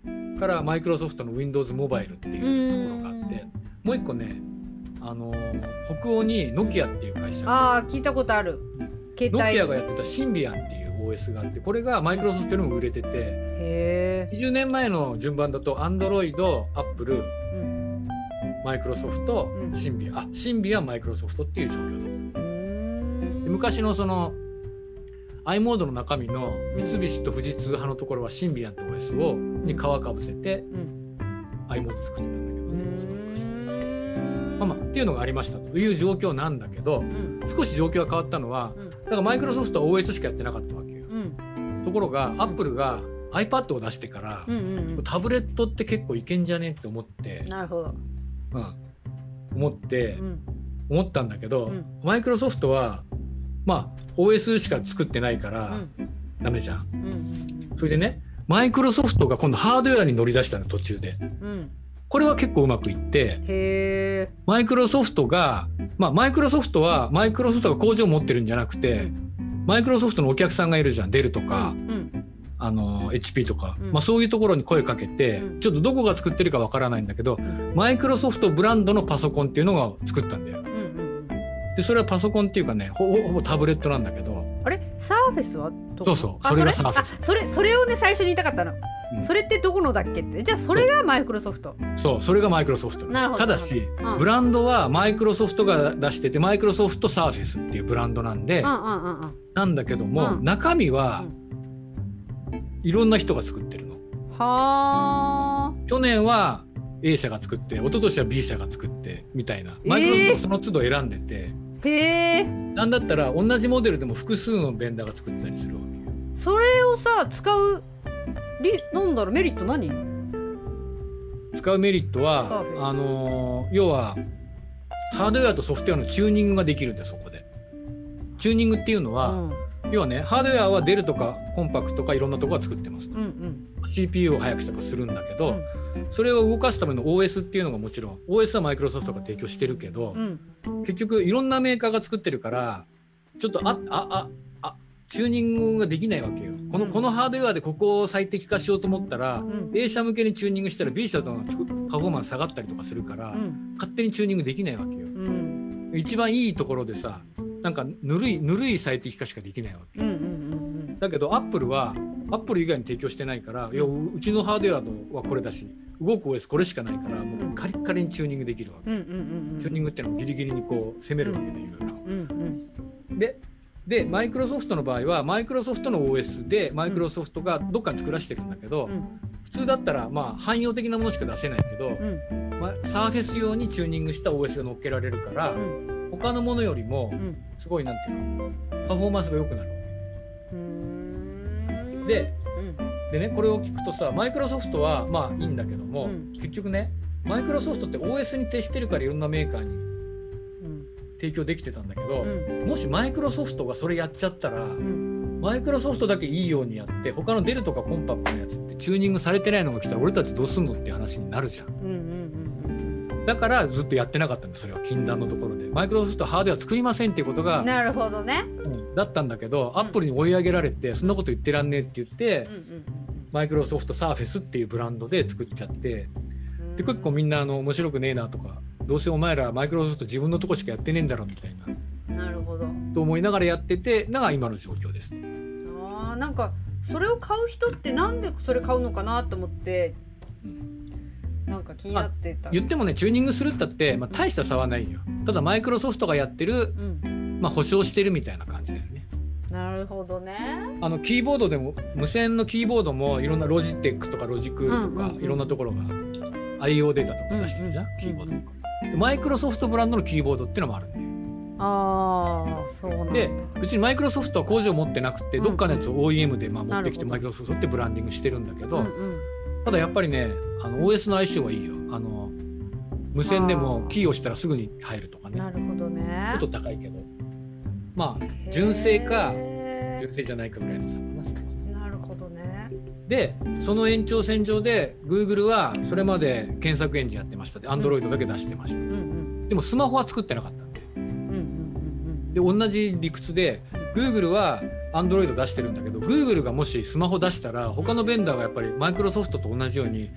うん、からマイクロソフトの Windows モバイルっていうところがあってもう一個ねあの北欧にノキアっていう会社ああ聞いたことある。ノキアがやってたシンビアンっていう OS があってこれがマイクロソフトよりも売れてて20年前の順番だと Android、Apple、うん、マイクロソフト、うん、シンビア。あシンビアマイクロソフトっていう状況です。昔のその i モードの中身の三菱と富士通派のところはシンビアンと OS をに皮かぶせて i モード作ってたんだけど、ね、その昔。まあまあ、っていうのがありましたという状況なんだけど、うん、少し状況が変わったのは、うん、だからマイクロソフトは OS しかやってなかったわけところが、アップルが iPad を出してから、うんうんうん、タブレットって結構いけんじゃねって思ってなるほど、うん、思って、思ったんだけど、マイクロソフトはまあ OS しか作ってないから、ダメじゃん。うんうんうん、それでねマイクロソフトが今度ハードウェアに乗り出したの途中で。うん。これは結構うまくいってマイクロソフトがまあマイクロソフトはマイクロソフトが工場を持ってるんじゃなくて、うん、マイクロソフトのお客さんがいるじゃん。デルとか、うん、あの HP とか、うん、まあ、そういうところに声かけて、ちょっとどこが作ってるかわからないんだけど、マイクロソフトブランドのパソコンっていうのが作ったんだよ。でそれはパソコンっていうかねほぼタブレットなんだけどあれ？サーフェスはそうそう。それがサーフェス。それそれをね最初に言いたかったの。それってどこのだっけって？じゃあそれがマイクロソフト。そうそれがマイクロソフト。ただし、うん、ブランドはマイクロソフトが出しててマイクロソフトサーフェスっていうブランドなんで、うんうんうんうん、なんだけども、うん、中身は、いろんな人が作ってるの。は去年は A 社が作って一昨年は B 社が作ってみたいな。マイクロソフトはその都度選んでて、えー、なんだったら同じモデルでも複数のベンダーが作ってたりするわけよ。それをさ使うリなんだろうメリット何？使うメリットはあ。の要はハードウェアとソフトウェアのチューニングができるんでそこで。チューニングっていうのは、うん、要はねハードウェアはデルとかコンパクトとかいろんなとこが作ってますと、うんうん、CPU を速くしたりするんだけど、うん、それを動かすための OS っていうのがもちろん OS はマイクロソフトが提供してるけど、うん、結局いろんなメーカーが作ってるからちょっとあああチューニングができないわけよ。この,、このハードウェアでここを最適化しようと思ったら、うん、A 社向けにチューニングしたら B 社のパフォーマンス下がったりとかするから、うん、勝手にチューニングできないわけよ。うん、一番いいところでさなんかぬるいぬるい最適化しかできないわけ。だけどアップルはアップル以外に提供してないからいやうちのハードウェアはこれだし動く OS これしかないからもうカリッカリにチューニングできるわけ。チューニングっていうのをギリギリにこう攻めるわけでいろいろ。ででマイクロソフトの場合はマイクロソフトの OS でマイクロソフトがどっか作らせてるんだけど、うん、普通だったらまあ汎用的なものしか出せないけど、うん。まあ、サーフェス用にチューニングした OS が乗っけられるから、うん、他のものよりもすごいなんていうの？パフォーマンスが良くなるででねこれを聞くとさマイクロソフトはまあいいんだけども、結局ねマイクロソフトって OS に徹してるからいろんなメーカーに提供できてたんだけど、うん、もしマイクロソフトがそれやっちゃったら、うん、マイクロソフトだけいいようにやって他のデルとかコンパクトのやつってチューニングされてないのが来たら俺たちどうすんのって話になるじゃん。うんうんうんうん、だからずっとやってなかったんですそれは。禁断のところで。マイクロソフトハードウェア作りませんっていうことがなるほどね、うん、だったんだけど、アップルに追い上げられてそんなこと言ってらんねえって言って、うんうん、マイクロソフトサーフェスっていうブランドで作っちゃってで結構みんなあの面白くねえなとかどうせお前らマイクロソフト自分のとこしかやってねえんだろみたいな。なるほど。と思いながらやっててのが今の状況です。あなんかそれを買う人ってなんでそれ買うのかなと思って、うん、なんか気になってた。言ってもねチューニングするったって、まあ、大した差はないよ。ただマイクロソフトがやってる、うん、まあ、保証してるみたいな感じだよね。なるほどね。あのキーボードでも無線のキーボードもいろんなロジテックとかロジクとか、いろんなところが IO データとか出してるじゃん、うんうん、キーボードとか。マイクロソフトブランドのキーボードっていうのもあるんで。ああそうなんで別にマイクロソフトは工場持ってなくて、どっかのやつを OEM でまあ持ってきてマイクロソフトってブランディングしてるんだけど、ただやっぱりねあの OS の相性はいいよ。あの無線でもキーをしたらすぐに入るとかね。なるほどね。ちょっと高いけどまあ純正か純正じゃないかぐらいの差かな。なるほどね。でその延長線上で Google はそれまで検索エンジンやってましたで Android だけ出してました、うんうん、でもスマホは作ってなかったんで、うんうんうんうん、で同じ理屈で Google は Android 出してるんだけど Google がもしスマホ出したら他のベンダーがやっぱりマイクロソフトと同じように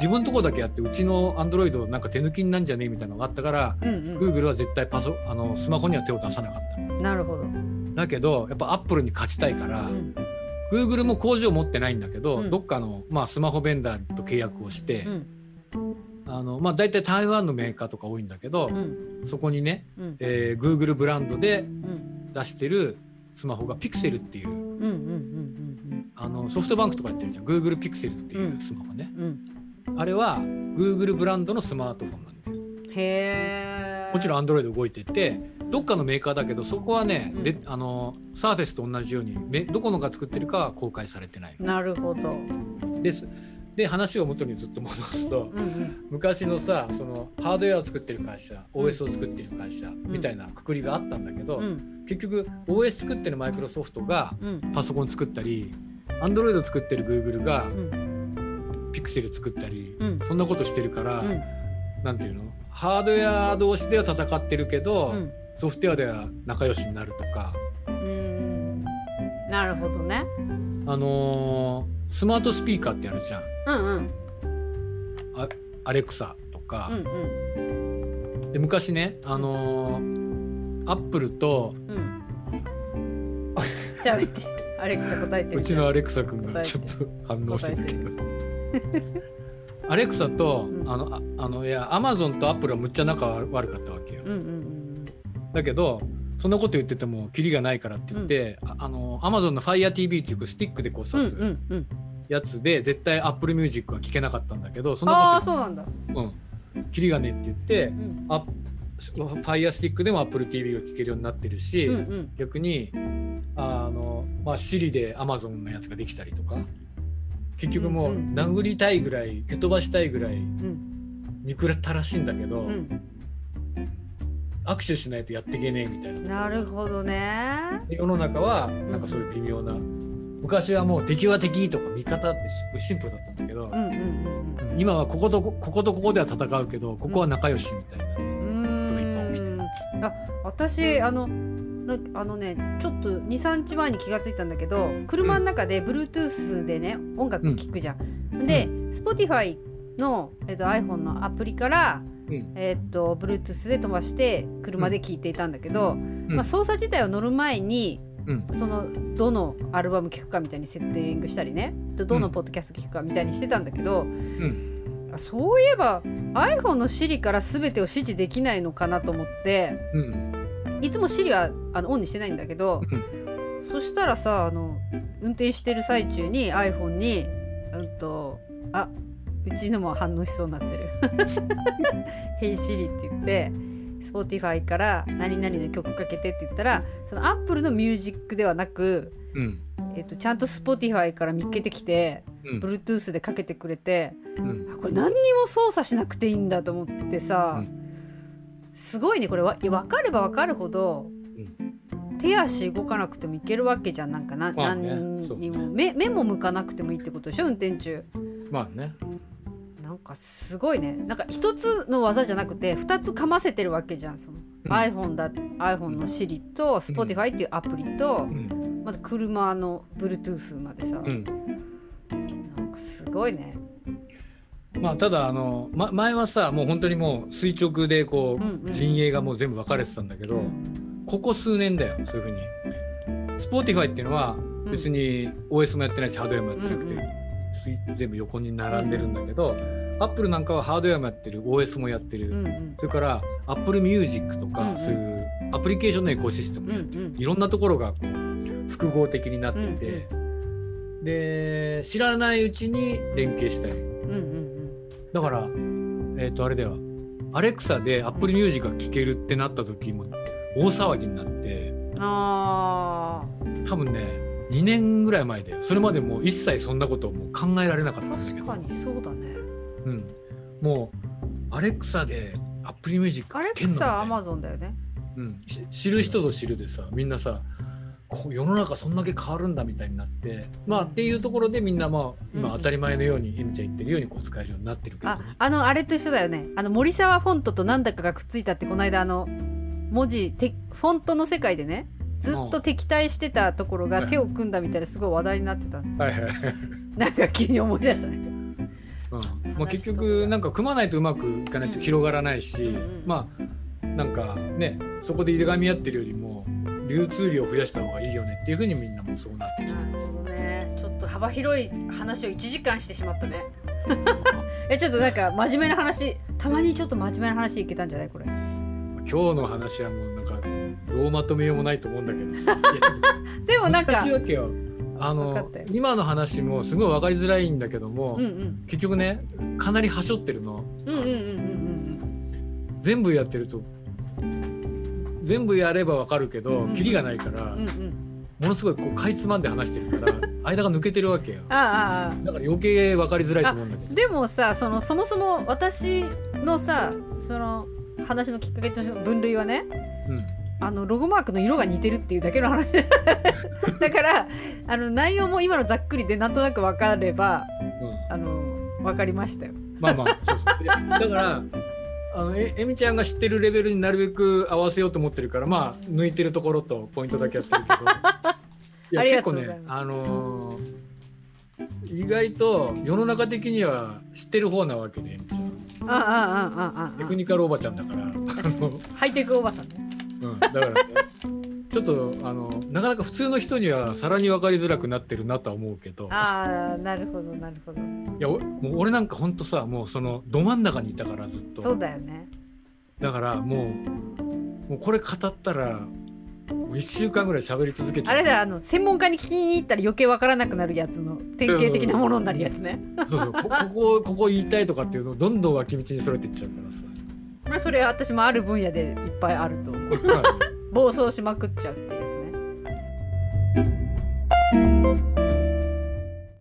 自分のとこだけやってうちの Android なんか手抜きになんじゃねえみたいなのがあったから、うんうん、Google は絶対パソあのスマホには手を出さなかった。なるほど。だけどやっぱ Apple に勝ちたいから、うん、Google も工場持ってないんだけど、うん、どっかの、まあ、スマホベンダーと契約をして、うん、あのまあ、大体台湾のメーカーとか多いんだけど、うん、そこにね、うん、えー、Google ブランドで出してるスマホが Pixel っていうあのソフトバンクとかやってるじゃん。Google Pixel っていうスマホね、あれは Google ブランドのスマートフォンなんだよ。へもちろん Android 動いててどっかのメーカーだけどそこはね、うん、であのサーフェスと同じようにどこのが作ってるかは公開されてない。なるほど。です。で話を元にずっと戻すと、うんうん、昔のさそのハードウェアを作ってる会社 OS を作ってる会社、みたいなくくりがあったんだけど、うん、結局 OS 作ってるマイクロソフトがパソコン作ったり、うん、Android 作ってる Google が、ピクセル作ったり、そんなことしてるから、うん、なんていうの？ハードウェア同士では戦ってるけど、ソフトウェアでは仲良しになるとか。うんなるほどね。あのー、スマートスピーカーってあるじゃん。うんうん。あアレクサとか。うんうん、で昔ね、あのー、アップルと、うん、喋ってアレクサ答えてうちのアレクサ君がちょっと反応してるけど。アレクサと、うん、あのああのいやアマゾンとアップルはむっちゃ仲悪かったわけよ。うんうんうんだけどそんなこと言っててもキリがないからって言って、うん、あのアマゾンの FireTV っていうスティックでこう刺すやつで絶対 Apple Music は聴けなかったんだけどそんなことそうなんだ、うん、キリがねって言って、うん、あ Fire スティックでも Apple TV が聴けるようになってるし、うんうん、逆にあの、まあ、Siri で Amazon のやつができたりとか結局もう殴りたいぐらい蹴飛ばしたいぐらい憎たらしいんだけど、うん。握手しないとやっていけねえみたいな。なるほどね。世の中はなんかそういう微妙な、うん、昔はもう敵は敵とか味方ってシンプルだったんだけど、今はこことこことここでは戦うけどここは仲良しみたいな。ことがいっぱい起きてる。あ私あのあのねちょっと23日前に気が付いたんだけど車の中で Bluetooth でね音楽聴くじゃん。うん、で、うん、Spotify の、えーと、iPhone のアプリから、うん、えーと、Bluetooth で飛ばして車で聴いていたんだけど、まあ、操作自体を乗る前にそのどのアルバム聴くかみたいにセッティングしたりね。どのポッドキャスト聴くかみたいにしてたんだけど、うん、そういえば iPhone の Siri から全てを指示できないのかなと思って、うん、いつも Siri はあのオンにしてないんだけど、うん、そしたらさあの運転してる最中に iPhone にうんとあうちのも反応しそうになってる「Hey Siri」って言って。Spotify から何々の曲かけてって言ったらその Apple のミュージックではなく、うん、えっと、ちゃんと Spotify から見っけてきて、うん、Bluetooth でかけてくれて、うん、これ何にも操作しなくていいんだと思ってさ、すごいねこれわ分かれば分かるほど、手足動かなくてもいけるわけじゃんなんかな、まあね、何にも。目目も向かなくてもいいってことでしょ運転中。まあね。なんかすごいね。なんか一つの技じゃなくて2つかませてるわけじゃんその、うん、iPhone だ iPhone の Siri と Spotify っていうアプリと、うん、また車の Bluetooth までさ、うん、なんかすごいねまあただあの、ま、前はさもう本当にもう垂直でこう、うんうん、陣営がもう全部分かれてたんだけど、うん、ここ数年だよそういうふうに。Spotify っていうのは別に OS もやってないしハードウェアもやってなくて、全部横に並んでるんだけど、アップルなんかはハードウェアもやってる OS もやってる、うんうん、それからアップルミュージックとか、うんうん、そういうアプリケーションのエコシステムもやってる、うんうん、いろんなところがこう複合的になってて、うんうん、で知らないうちに連携したり、うんうんうん、だからえっ、ー、とあれではアレクサでアップルミュージックが聴けるってなった時も大騒ぎになってあ多分ね2年ぐらい前でそれまでもう一切そんなこともう考えられなかったんですけど。確かにそうだね。うん、もうアレクサでアップルミュージックアレクサアマゾンだよね、うん、知る人ぞ知るでさみんなさ世の中そんだけ変わるんだみたいになってまあっていうところでみんなまあ今当たり前のようにえみちゃん言ってるようにこう使えるようになってるけど、ね、ああのあれと一緒だよね。あの森沢フォントとなんだかがくっついたってこの間あの文字てフォントの世界でねずっと敵対してたところが手を組んだみたいなすごい話題になってた、はいはい、なんか急に思い出したね。うん。まあ、結局なんか組まないとうまくいかないと広がらないし、うん、まあなんかねそこで入れ紙合ってるよりも流通量を増やした方がいいよねっていうふうにみんなもそうなってきてなるほどね。ちょっと幅広い話を1時間してしまったね。えちょっとなんか真面目な話たまにちょっと真面目な話いけたんじゃない？これ。今日の話はもうなんかどうまとめようもないと思うんだけど でもなんかあの今の話もすごい分かりづらいんだけども、うんうん、結局ねかなりはしょってるの。全部やってると全部やれば分かるけど、うん。うん、キリがないから、うんうん、ものすごいこうかいつまんで話してるから 間が抜けてるわけよ。ああだから余計分かりづらいと思うんだけど。でもさそのそもそも私のさその話のきっかけとしての分類はね、うん、あのロゴマークの色が似てるっていうだけの話。だからあの内容も今のざっくりでなんとなく分かれば、うん、あの分かりましたよ。まあまあそうそう。だからあのええみちゃんが知ってるレベルになるべく合わせようと思ってるからまあ抜いてるところとポイントだけやってるけど。いや結構ねあのー、意外と世の中的には知ってる方なわけでえみちゃん。ああああああ。テクニカルおばちゃんだから。ハイテクおばさんね。うん、だから、ね、ちょっとあのなかなか普通の人にはさらに分かりづらくなってるなとは思うけど。ああなるほどなるほど。いやもう俺なんかほんとさもうそのど真ん中にいたからずっと。そうだよね。だからもうもうこれ語ったらもう1週間ぐらい喋り続けちゃう。あれだあの専門家に聞きに行ったら余計分からなくなるやつの典型的なものになるやつね。そうそう。こ こここ言いたいとかっていうのをどんどん脇道にそれていっちゃうからさ。まあそれは私もある分野でいっぱいあると思う 暴走しまくっちゃうっていう。